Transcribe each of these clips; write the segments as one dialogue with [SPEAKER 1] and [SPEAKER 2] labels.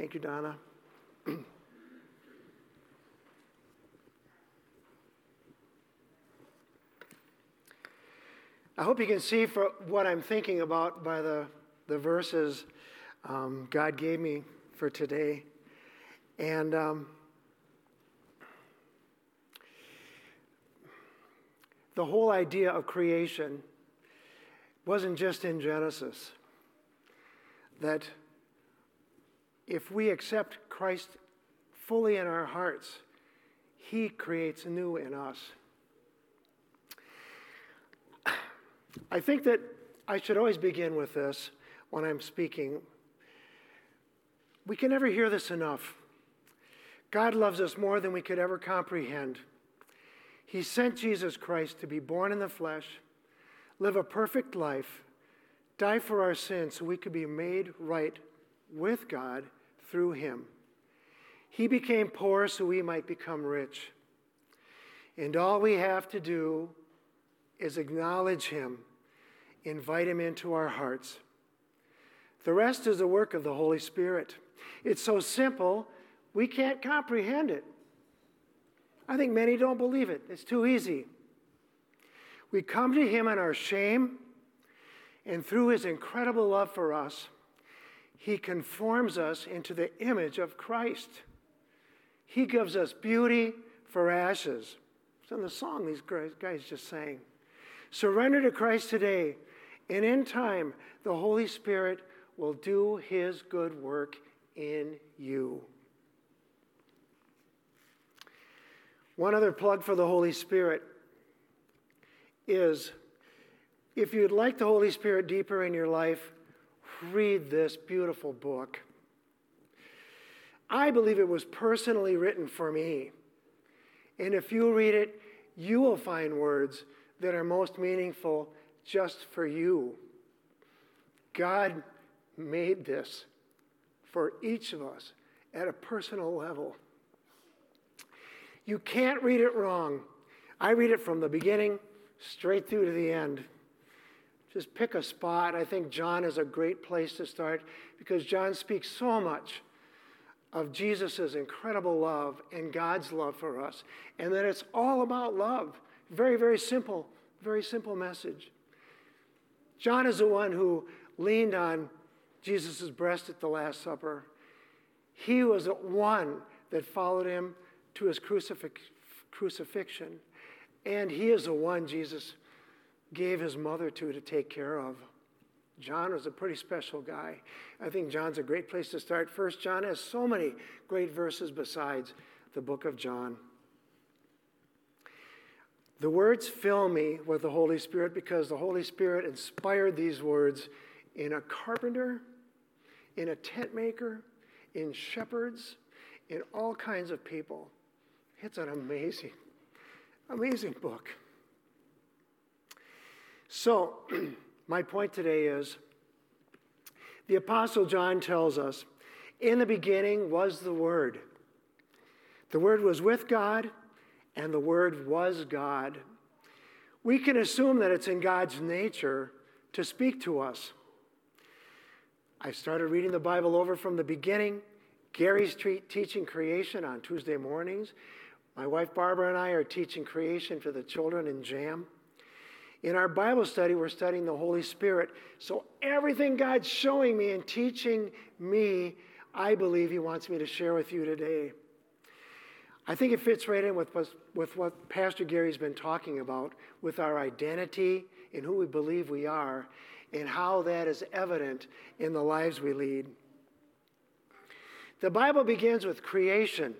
[SPEAKER 1] Thank you, Donna. I hope you can see for what I'm thinking about by the, the verses um, God gave me for today. And um, the whole idea of creation wasn't just in Genesis. That if we accept Christ fully in our hearts, He creates new in us. I think that I should always begin with this when I'm speaking. We can never hear this enough. God loves us more than we could ever comprehend. He sent Jesus Christ to be born in the flesh, live a perfect life, die for our sins so we could be made right with God through him. He became poor so we might become rich. And all we have to do is acknowledge him, invite him into our hearts. The rest is the work of the Holy Spirit. It's so simple, we can't comprehend it. I think many don't believe it. It's too easy. We come to him in our shame, and through his incredible love for us, he conforms us into the image of Christ. He gives us beauty for ashes. It's in the song these guys just sang. Surrender to Christ today, and in time, the Holy Spirit will do his good work in you. One other plug for the Holy Spirit is if you'd like the Holy Spirit deeper in your life, read this beautiful book. I believe it was personally written for me. And if you read it, you will find words that are most meaningful just for you. God made this for each of us at a personal level. You can't read it wrong. I read it from the beginning straight through to the end. Just pick a spot. I think John is a great place to start because John speaks so much of Jesus' incredible love and God's love for us, and that it's all about love. Very, very simple, very simple message. John is the one who leaned on Jesus' breast at the Last Supper. He was the one that followed him to his crucifix, crucifixion, and he is the one Jesus gave his mother to to take care of. John was a pretty special guy. I think John's a great place to start. First John has so many great verses besides the book of John. The words fill me with the Holy Spirit because the Holy Spirit inspired these words in a carpenter, in a tent maker, in shepherds, in all kinds of people. It's an amazing, amazing book. So, my point today is the Apostle John tells us in the beginning was the Word. The Word was with God, and the Word was God. We can assume that it's in God's nature to speak to us. I started reading the Bible over from the beginning. Gary's teaching creation on Tuesday mornings. My wife Barbara and I are teaching creation for the children in JAM. In our Bible study, we're studying the Holy Spirit. So everything God's showing me and teaching me, I believe He wants me to share with you today. I think it fits right in with, with what Pastor Gary's been talking about with our identity and who we believe we are and how that is evident in the lives we lead. The Bible begins with creation,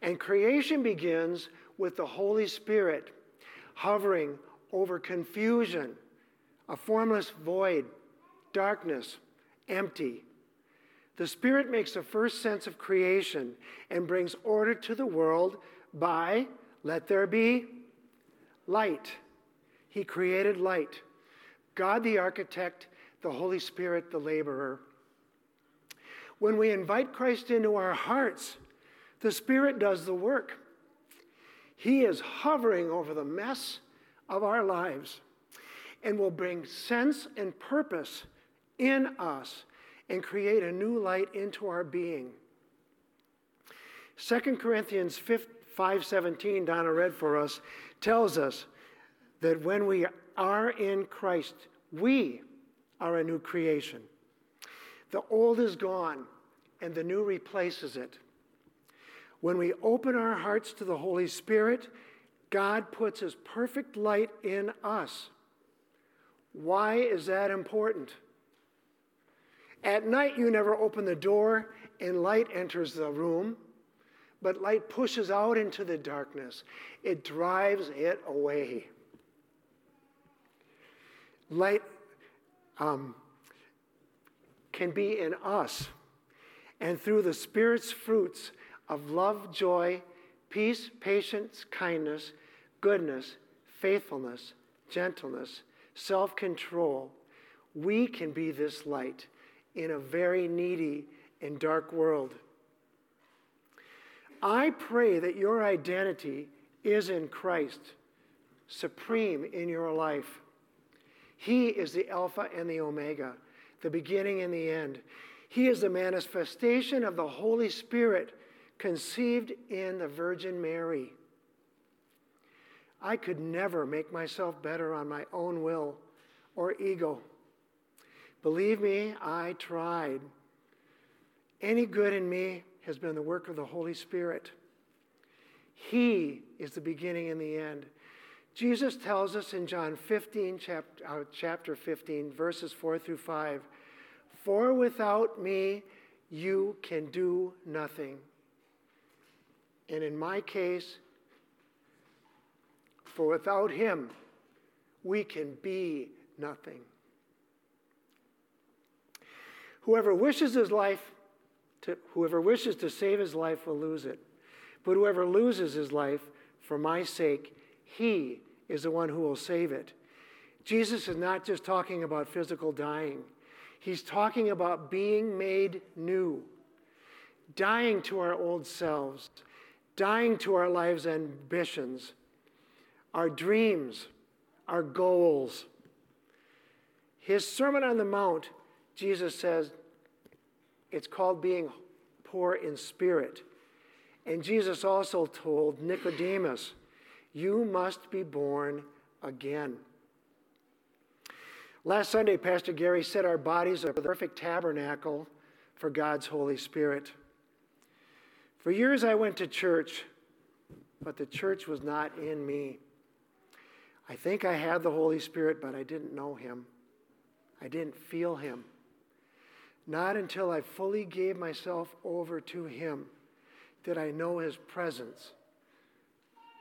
[SPEAKER 1] and creation begins with the Holy Spirit hovering over confusion, a formless void, darkness, empty. The Spirit makes the first sense of creation and brings order to the world by let there be light. He created light. God, the architect, the Holy Spirit, the laborer. When we invite Christ into our hearts, the Spirit does the work. He is hovering over the mess of our lives and will bring sense and purpose in us and create a new light into our being. 2 Corinthians 5:17 Donna read for us tells us that when we are in Christ, we are a new creation. The old is gone and the new replaces it. When we open our hearts to the Holy Spirit, God puts His perfect light in us. Why is that important? At night, you never open the door and light enters the room, but light pushes out into the darkness. It drives it away. Light um, can be in us, and through the Spirit's fruits of love, joy, peace, patience, kindness, goodness, faithfulness, gentleness, self control, we can be this light in a very needy and dark world. I pray that your identity is in Christ, supreme in your life. He is the Alpha and the Omega, the beginning and the end. He is the manifestation of the Holy Spirit conceived in the Virgin Mary. I could never make myself better on my own will or ego. Believe me, I tried. Any good in me has been the work of the Holy Spirit. He is the beginning and the end. Jesus tells us in John 15, chapter, uh, chapter 15, verses 4 through 5 For without me, you can do nothing. And in my case, for without him, we can be nothing. Whoever wishes his life to, whoever wishes to save his life will lose it. But whoever loses his life for my sake, he is the one who will save it. Jesus is not just talking about physical dying. He's talking about being made new, dying to our old selves, dying to our lives' ambitions, our dreams, our goals. His Sermon on the Mount, Jesus says, it's called being poor in spirit. And Jesus also told Nicodemus, You must be born again. Last Sunday, Pastor Gary said our bodies are the perfect tabernacle for God's Holy Spirit. For years I went to church, but the church was not in me. I think I had the Holy Spirit, but I didn't know him. I didn't feel him. Not until I fully gave myself over to him did I know his presence.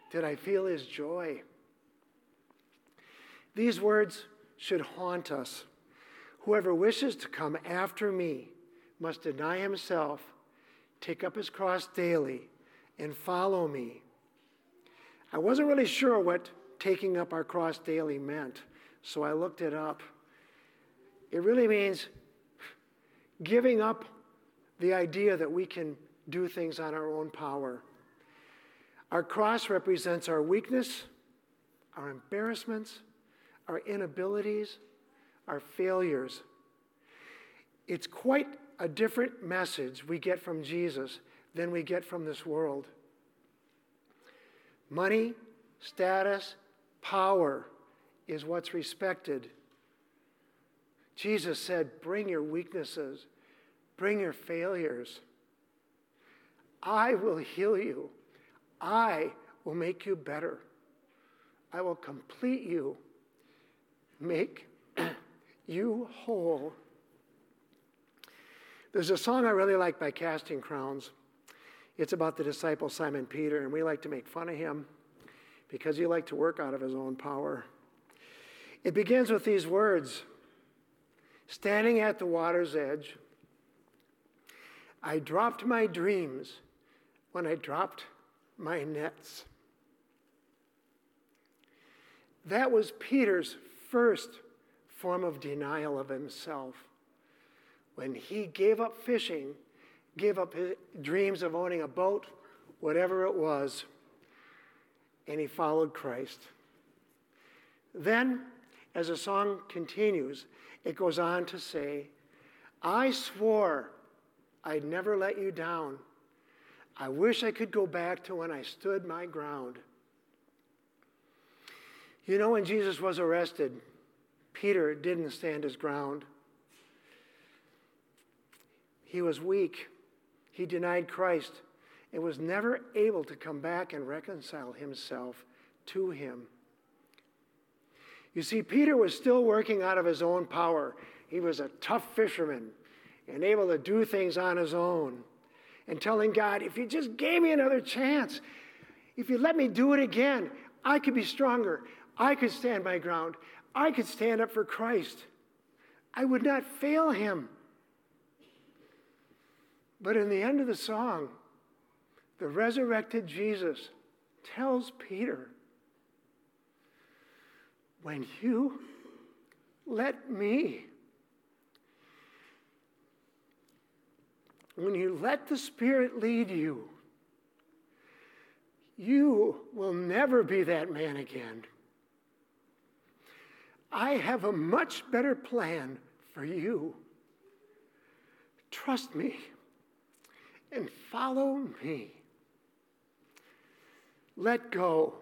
[SPEAKER 1] Did I feel his joy? These words should haunt us. Whoever wishes to come after me must deny himself take up his cross daily, and follow me. I wasn't really sure what taking up our cross daily meant, so I looked it up. It really means giving up the idea that we can do things on our own power. Our cross represents our weakness, our embarrassments, our inabilities, our failures. It's quite a different message we get from Jesus than we get from this world. Money, status, power is what's respected. Jesus said, Bring your weaknesses, bring your failures. I will heal you. I will make you better. I will complete you, make you whole. There's a song I really like by Casting Crowns. It's about the disciple Simon Peter, and we like to make fun of him because he liked to work out of his own power. It begins with these words Standing at the water's edge, I dropped my dreams when I dropped my nets. That was Peter's first form of denial of himself when he gave up fishing, gave up his dreams of owning a boat, whatever it was, and he followed Christ. Then, as the song continues, it goes on to say, I swore I'd never let you down. I wish I could go back to when I stood my ground. You know, when Jesus was arrested, Peter didn't stand his ground. He was weak. He denied Christ and was never able to come back and reconcile himself to him. You see, Peter was still working out of his own power. He was a tough fisherman and able to do things on his own. And telling God, if you just gave me another chance, if you let me do it again, I could be stronger. I could stand my ground. I could stand up for Christ. I would not fail him. But in the end of the song, the resurrected Jesus tells Peter, When you let me, when you let the Spirit lead you, you will never be that man again. I have a much better plan for you. Trust me and follow me. Let go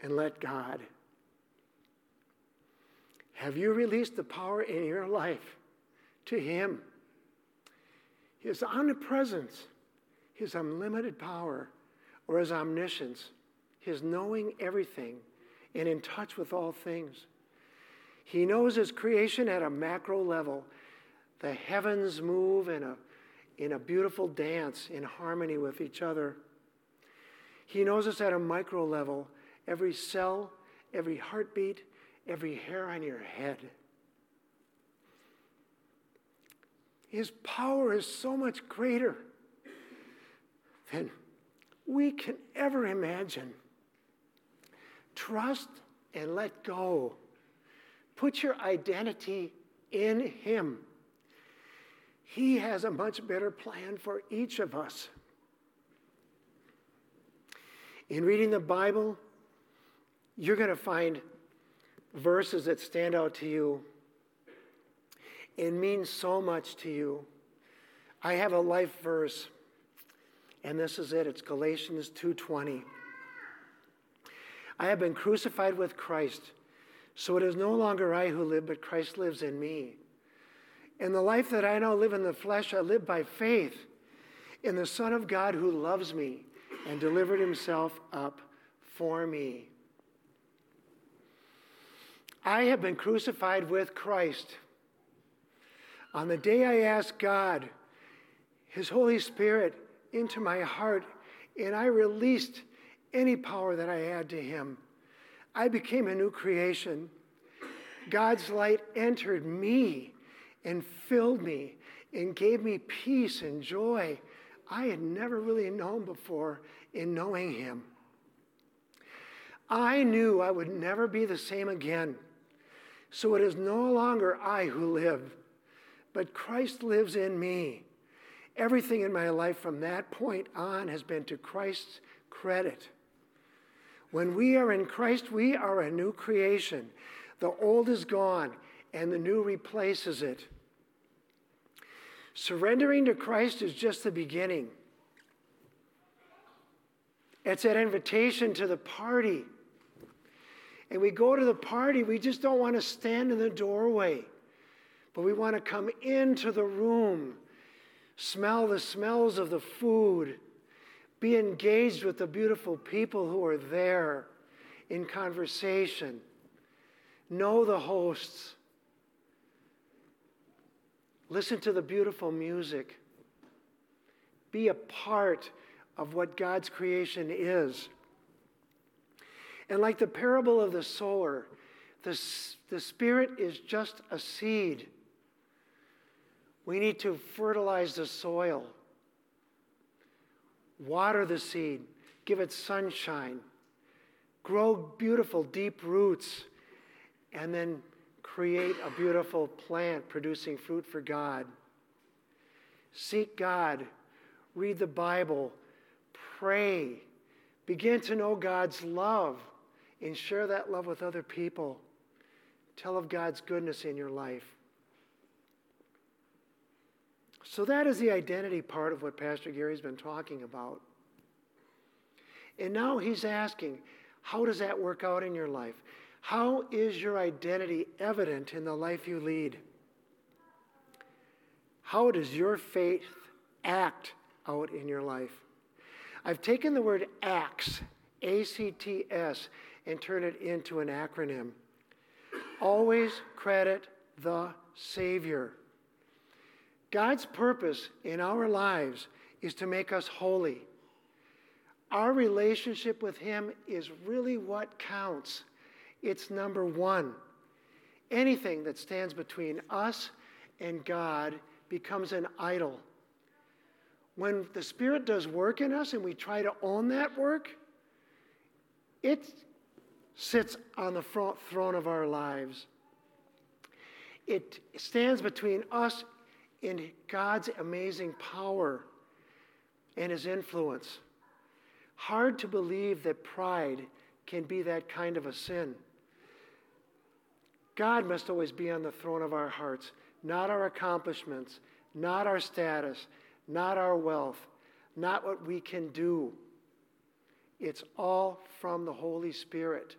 [SPEAKER 1] and let God. Have you released the power in your life to Him? His omnipresence, His unlimited power, or His omniscience, His knowing everything and in touch with all things. He knows His creation at a macro level. The heavens move in a, in a beautiful dance in harmony with each other. He knows us at a micro level, every cell, every heartbeat, every hair on your head. His power is so much greater than we can ever imagine. Trust and let go. Put your identity in Him. He has a much better plan for each of us. In reading the Bible, you're going to find verses that stand out to you and mean so much to you. I have a life verse, and this is it. It's Galatians 2:20. I have been crucified with Christ, so it is no longer I who live, but Christ lives in me. In the life that I now live in the flesh, I live by faith in the Son of God who loves me and delivered himself up for me. I have been crucified with Christ. On the day I asked God, His Holy Spirit, into my heart, and I released any power that I had to Him, I became a new creation. God's light entered me and filled me and gave me peace and joy I had never really known before in knowing him. I knew I would never be the same again. So it is no longer I who live, but Christ lives in me. Everything in my life from that point on has been to Christ's credit. When we are in Christ, we are a new creation. The old is gone, and the new replaces it. Surrendering to Christ is just the beginning. It's that invitation to the party. And we go to the party, we just don't want to stand in the doorway, but we want to come into the room, smell the smells of the food, be engaged with the beautiful people who are there in conversation, know the hosts Listen to the beautiful music. Be a part of what God's creation is. And like the parable of the sower, the, the Spirit is just a seed. We need to fertilize the soil, water the seed, give it sunshine, grow beautiful, deep roots, and then create a beautiful plant producing fruit for God. Seek God, read the Bible, pray, begin to know God's love, and share that love with other people. Tell of God's goodness in your life. So, that is the identity part of what Pastor Gary's been talking about. And now he's asking, how does that work out in your life? How is your identity evident in the life you lead? How does your faith act out in your life? I've taken the word ACTS, A C T S, and turned it into an acronym. Always credit the Savior. God's purpose in our lives is to make us holy. Our relationship with Him is really what counts. It's number one. Anything that stands between us and God becomes an idol. When the Spirit does work in us and we try to own that work, it sits on the front throne of our lives. It stands between us and God's amazing power and His influence. Hard to believe that pride can be that kind of a sin. God must always be on the throne of our hearts, not our accomplishments, not our status, not our wealth, not what we can do. It's all from the Holy Spirit.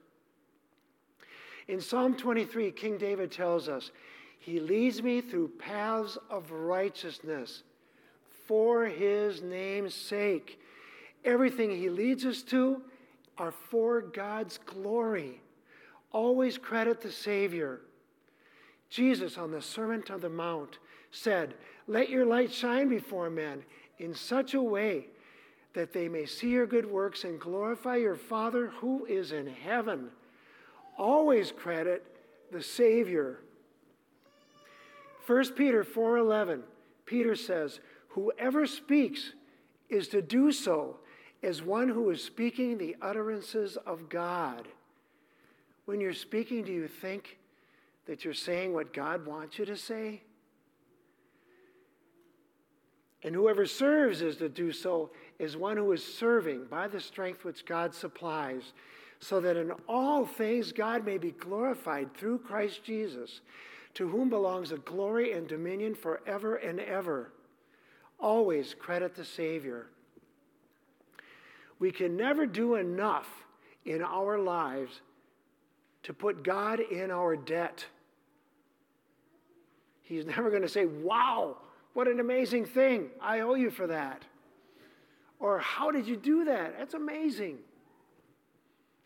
[SPEAKER 1] In Psalm 23, King David tells us, He leads me through paths of righteousness for His name's sake. Everything He leads us to are for God's glory. Always credit the Savior. Jesus on the Sermon on the Mount said, Let your light shine before men in such a way that they may see your good works and glorify your Father who is in heaven. Always credit the Savior. 1 Peter 4:11 Peter says, "Whoever speaks is to do so as one who is speaking the utterances of God. When you're speaking, do you think that you're saying what God wants you to say? And whoever serves is to do so as one who is serving by the strength which God supplies, so that in all things God may be glorified through Christ Jesus, to whom belongs the glory and dominion forever and ever. Always credit the Savior. We can never do enough in our lives to put God in our debt. He's never going to say, Wow, what an amazing thing. I owe you for that. Or, How did you do that? That's amazing.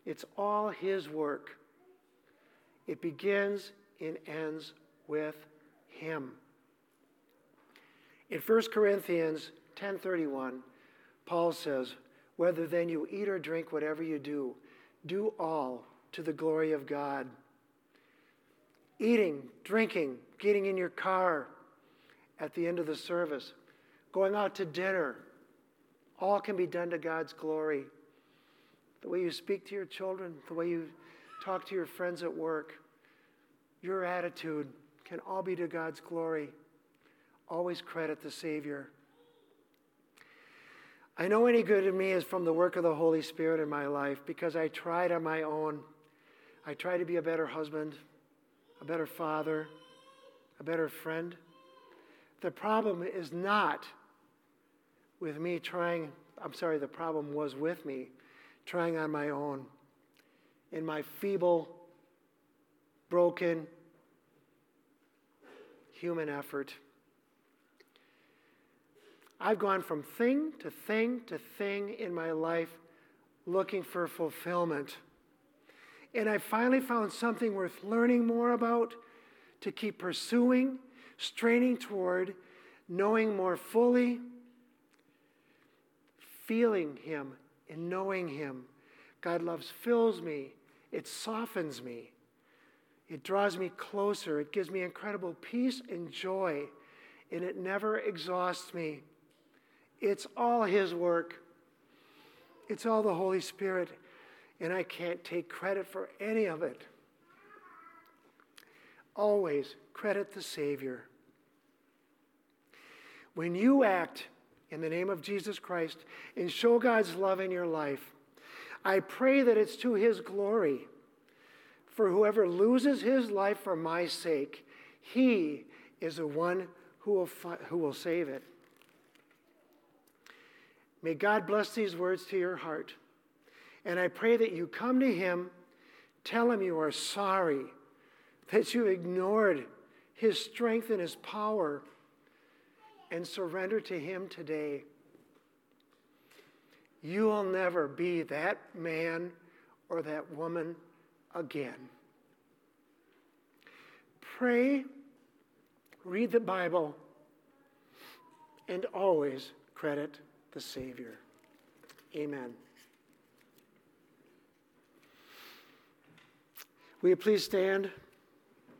[SPEAKER 1] It's all His work. It begins and ends with Him. In 1 Corinthians 10:31, Paul says, whether then you eat or drink, whatever you do, do all to the glory of God. Eating, drinking, getting in your car at the end of the service, going out to dinner, all can be done to God's glory. The way you speak to your children, the way you talk to your friends at work, your attitude can all be to God's glory. Always credit the Savior. I know any good in me is from the work of the Holy Spirit in my life because I tried on my own. I try to be a better husband, a better father, a better friend. The problem is not with me trying, I'm sorry, the problem was with me trying on my own in my feeble, broken human effort. I've gone from thing to thing to thing in my life looking for fulfillment. And I finally found something worth learning more about to keep pursuing, straining toward, knowing more fully, feeling Him and knowing Him. God loves fills me, it softens me, it draws me closer, it gives me incredible peace and joy, and it never exhausts me. It's all His work, it's all the Holy Spirit, and I can't take credit for any of it. Always credit the Savior. When you act in the name of Jesus Christ and show God's love in your life, I pray that it's to His glory. For whoever loses his life for my sake, he is the one who will, fi- who will save it. May God bless these words to your heart. And I pray that you come to Him, tell Him you are sorry, that you ignored His strength and His power, and surrender to Him today. You will never be that man or that woman again. Pray, read the Bible, and always credit the Savior. Amen. Will you please stand?